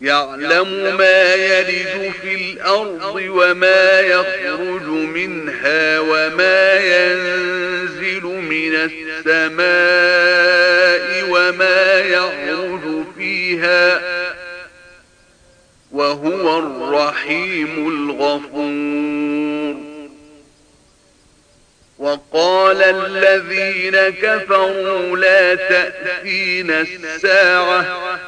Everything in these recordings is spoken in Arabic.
يعلم ما يلد في الأرض وما يخرج منها وما ينزل من السماء وما يعرج فيها وهو الرحيم الغفور. وقال الذين كفروا لا تأتين الساعة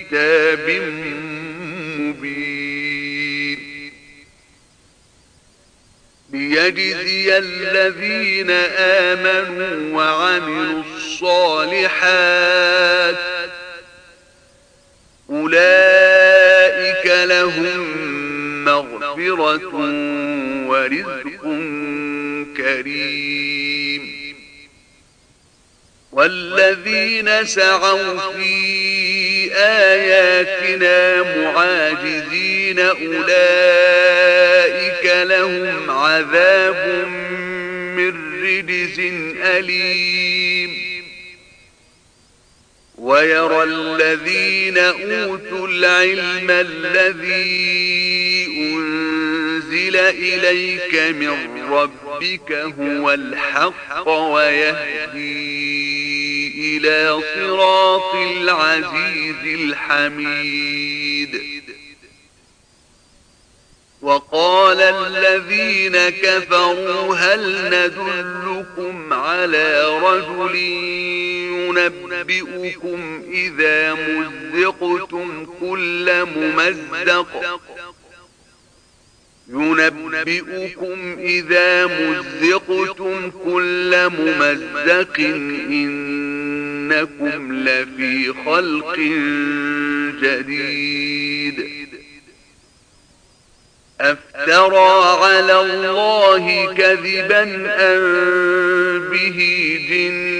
كتاب مبين. ليجزي الذين آمنوا وعملوا الصالحات أولئك لهم مغفرة ورزق كريم. والذين سعوا في آياتنا معاجزين أولئك لهم عذاب من رجز أليم. ويرى الذين أوتوا العلم الذي أنزل إليك من ربك هو الحق ويهدي إلى صراط العزيز الحميد. وقال الذين كفروا هل ندلكم على رجل ينبئكم إذا مزقتم كل ممزق؟ ينبئكم إذا مزقتم كل ممزق إنكم لفي خلق جديد. أفترى على الله كذبا أن به جنة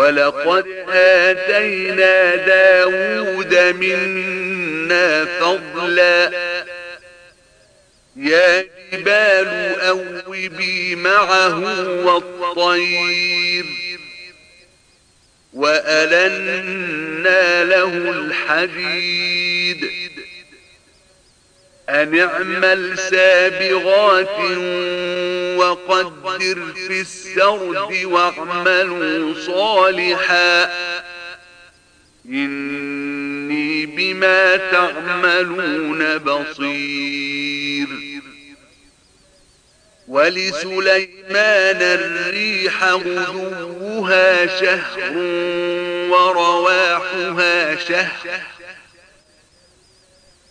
ولقد آتينا داود منا فضلا. يا جبال أوبي معه والطير. وألنا له الحديد. أن اعمل سابغات وقدر في السرد واعملوا صالحا إني بما تعملون بصير ولسليمان الريح غدوها شهر ورواحها شهر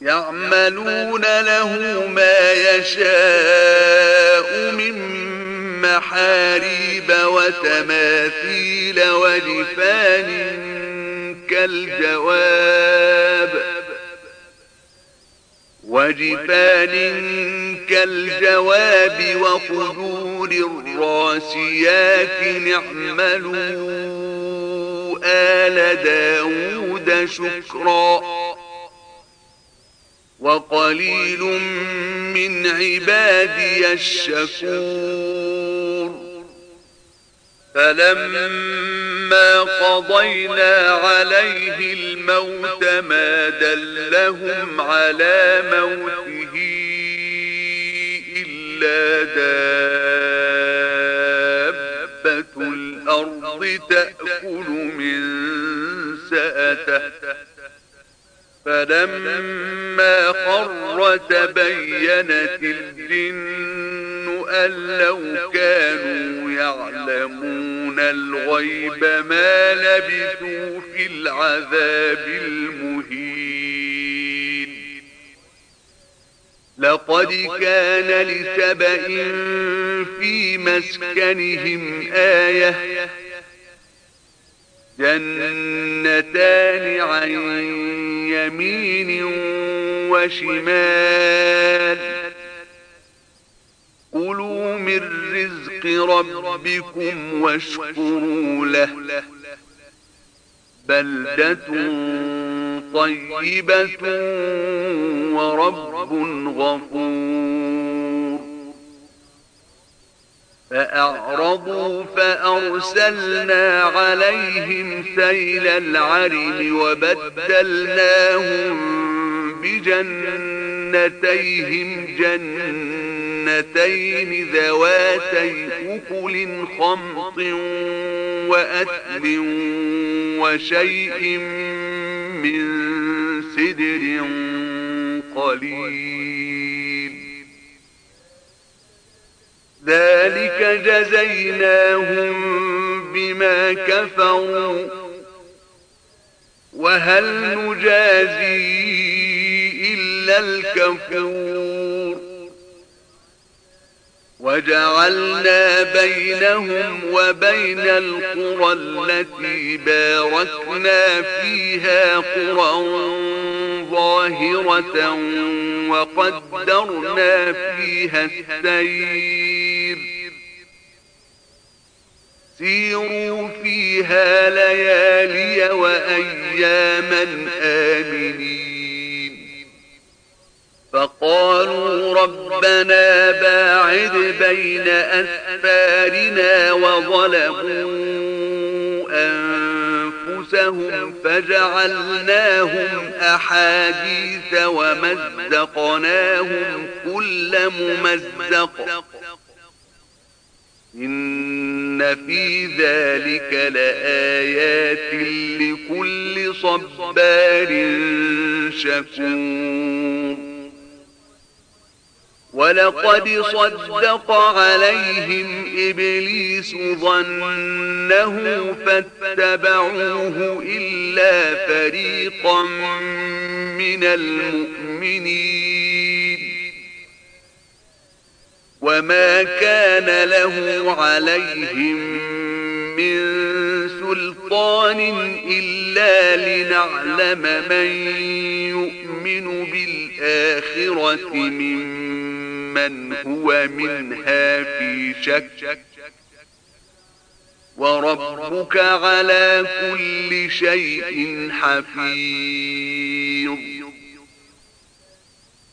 يعملون له ما يشاء من محاريب وتماثيل ولفان كالجواب وجفان كالجواب وقدور الراسيات نعملوا آل داود شكرا وقليل من عبادي الشكور. فلما قضينا عليه الموت ما دلهم على موته إلا دابة الأرض تأكل من سأته. فلما خر تبينت الجن أن لو كانوا يعلمون الغيب ما لبثوا في العذاب المهين. لقد كان لسبأ في مسكنهم آية جنتان عن يمين وشمال. كلوا من رزق ربكم واشكروا له. بلدة طيبة ورب غفور. فأعرضوا فأرسلنا عليهم سيل العرم وبدلناهم بجنتيهم جنتين ذواتي أكل خمط وأثل وشيء من سدر قليل. ذلك جزيناهم بما كفروا. وهل نجازي إلا الكفور؟ وجعلنا بينهم وبين القرى التي باركنا فيها قرى ظاهرة وقدرنا فيها السير. سيروا فيها ليالي وأياما آمنين. فقالوا ربنا باعد بين أسفارنا وظلموا أنفسهم فجعلناهم أحاديث ومزقناهم كل ممزق. إن في ذلك لآيات لكل صبار شكور. ولقد صدق عليهم إبليس ظنه فاتبعوه إلا فريقا من المؤمنين. وما كان له عليهم من سلطان إلا لنعلم من يؤمن بالآخرة ممن هو منها في شك وربك على كل شيء حفيظ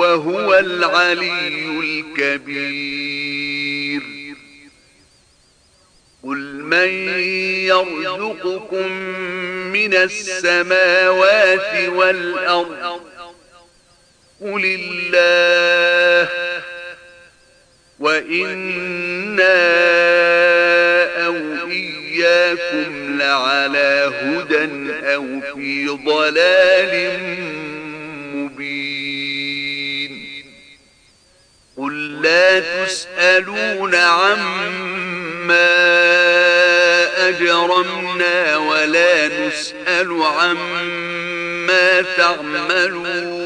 وهو العلي الكبير. قل من يرزقكم من السماوات والأرض قل الله وإنا أو إياكم لعلى هدى أو في ضلال مبين. لا تسألون عما أجرمنا ولا نسأل عما تعملون.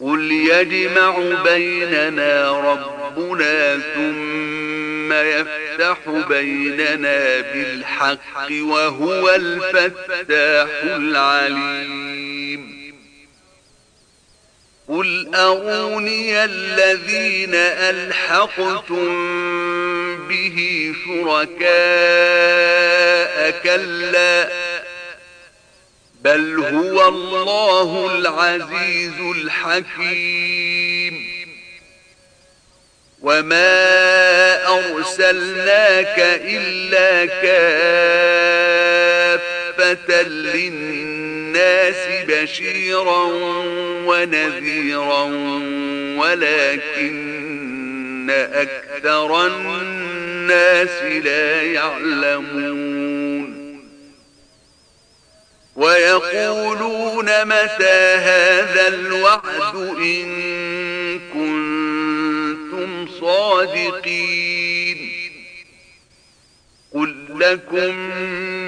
قل يجمع بيننا ربنا ثم يفتح بيننا بالحق وهو الفتاح العليم. قل أروني الذين ألحقتم به شركاء كلا بل هو الله العزيز الحكيم وما أرسلناك إلا للناس بشيرا ونذيرا ولكن أكثر الناس لا يعلمون. ويقولون متى هذا الوعد إن كنتم صادقين. قل لكم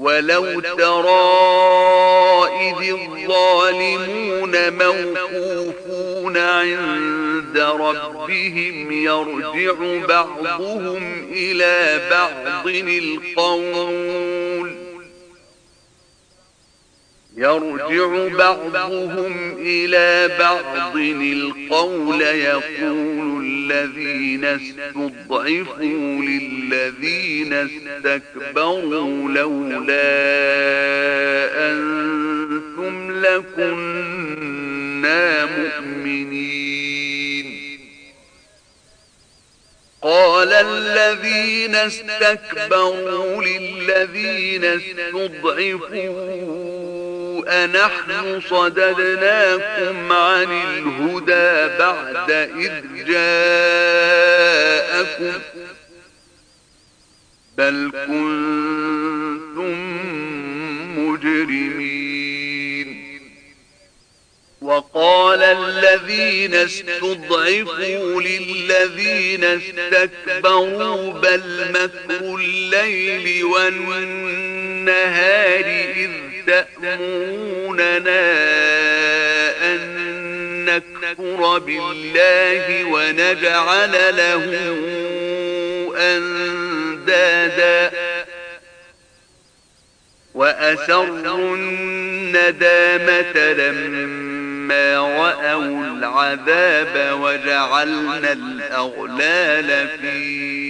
ولو ترى إذ الظالمون موقوفون عند ربهم يرجع بعضهم إلى بعض القول. يرجع بعضهم إلى بعض القول يقول الذين استضعفوا للذين استكبروا لولا أنتم لكنا مؤمنين. قال الذين استكبروا للذين استضعفوا أنحن صددناكم عن الهدى بعد إذ جاءكم بل كنتم مجرمين. وقال الذين استضعفوا للذين استكبروا بل مكر الليل والنهار إذ تأموننا أن نكفر بالله ونجعل له أندادا. وأسروا الندامة لما رأوا العذاب وجعلنا الأغلال في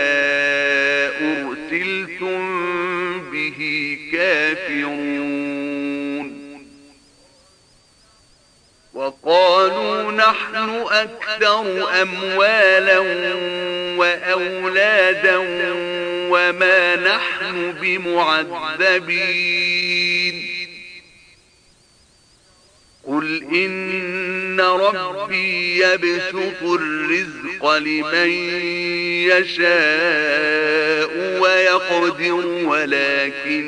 وقالوا نحن أكثر أموالا وأولادا وما نحن بمعذبين. قل إن ربي يبسط الرزق لمن يشاء ويقدر ولكن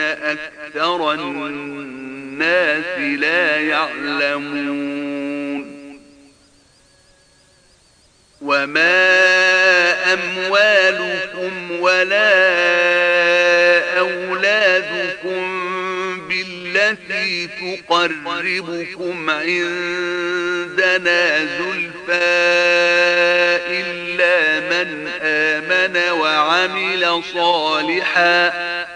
أكثر الناس لا يعلمون. وما أموالكم ولا أولادكم بالتي تقربكم عندنا زلفى إلا من آمن وعمل صالحا.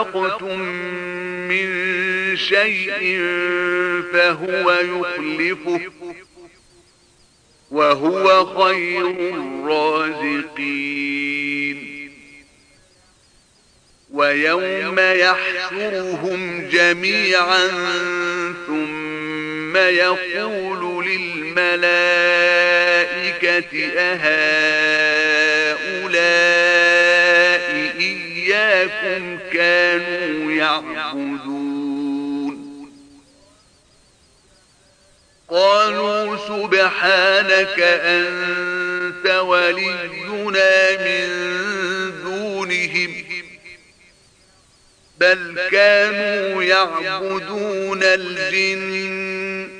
أنفقتم من شيء فهو يخلفه وهو خير الرازقين. ويوم يحشرهم جميعا ثم يقول للملائكة أهؤلاء إياكم كانوا يعبدون. قالوا سبحانك أنت ولينا من دونهم. بل كانوا يعبدون الجن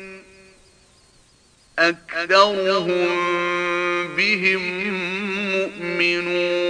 أكثرهم بهم مؤمنون.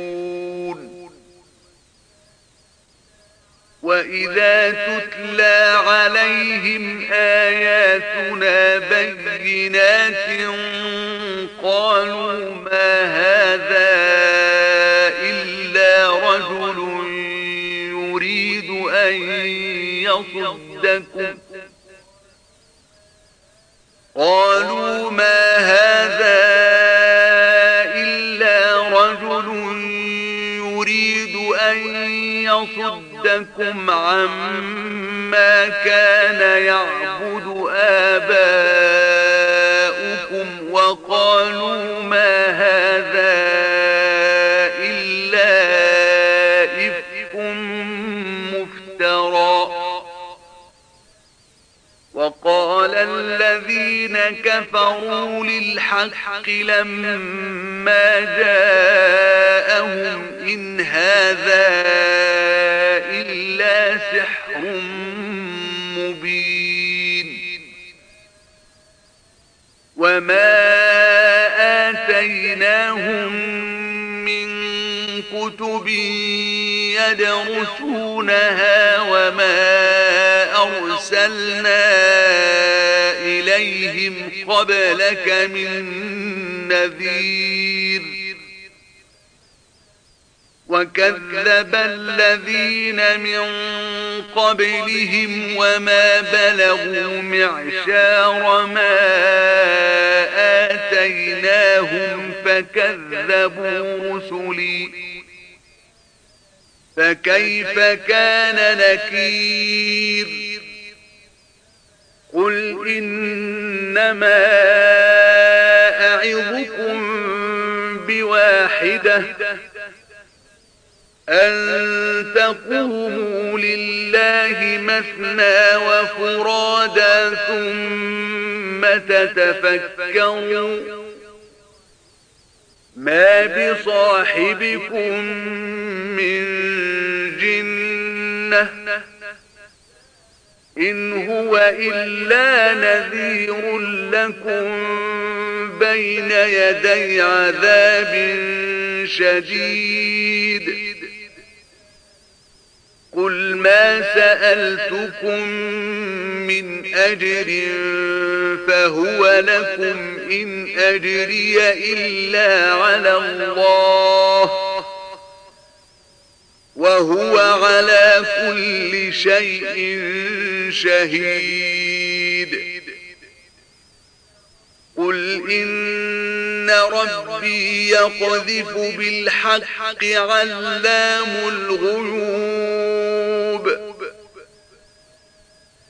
وإذا تتلى عليهم آياتنا بينات قالوا ما هذا إلا رجل يريد أن يصدكم قالوا ما هذا إلا رجل يريد أن يصدكم عما كان يعبد آباؤكم وقالوا ما وقال الذين كفروا للحق لما جاءهم إن هذا إلا سحر مبين. وما آتيناهم من كتب يدرسونها وما أرسلنا إليهم قبلك من نذير. وكذب الذين من قبلهم وما بلغوا معشار ما آتيناهم فكذبوا رسلي. فكيف كان نكير؟ قل إنما أعظكم بواحدة أن تقوموا لله مثنى وفرادا ثم تتفكروا. ما بصاحبكم من جنة إن هو إلا نذير لكم بين يدي عذاب شديد. قل ما سألتكم من أجر فهو لكم إن أجري إلا على الله. وهو على كل شيء شهيد. قل إن ربي يقذف بالحق علام الغيوب.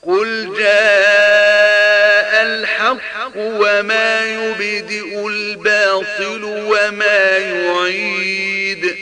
قل جاء الحق وما يبدئ الباطل وما يعيد.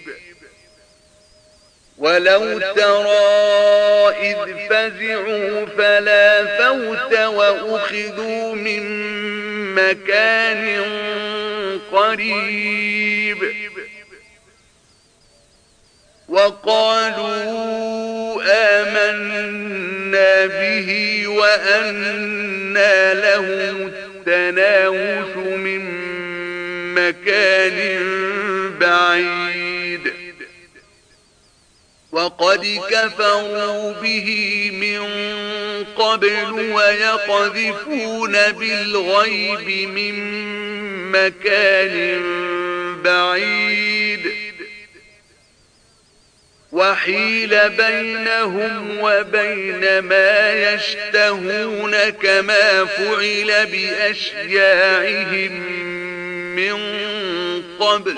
ولو ترى إذ فزعوا فلا فوت وأخذوا من مكان قريب. وقالوا آمنا به وأنا لهم التناوش من مكان بعيد. وقد كفروا به من قبل ويقذفون بالغيب من مكان بعيد. وحيل بينهم وبين ما يشتهون كما فعل بأشياعهم من قبل.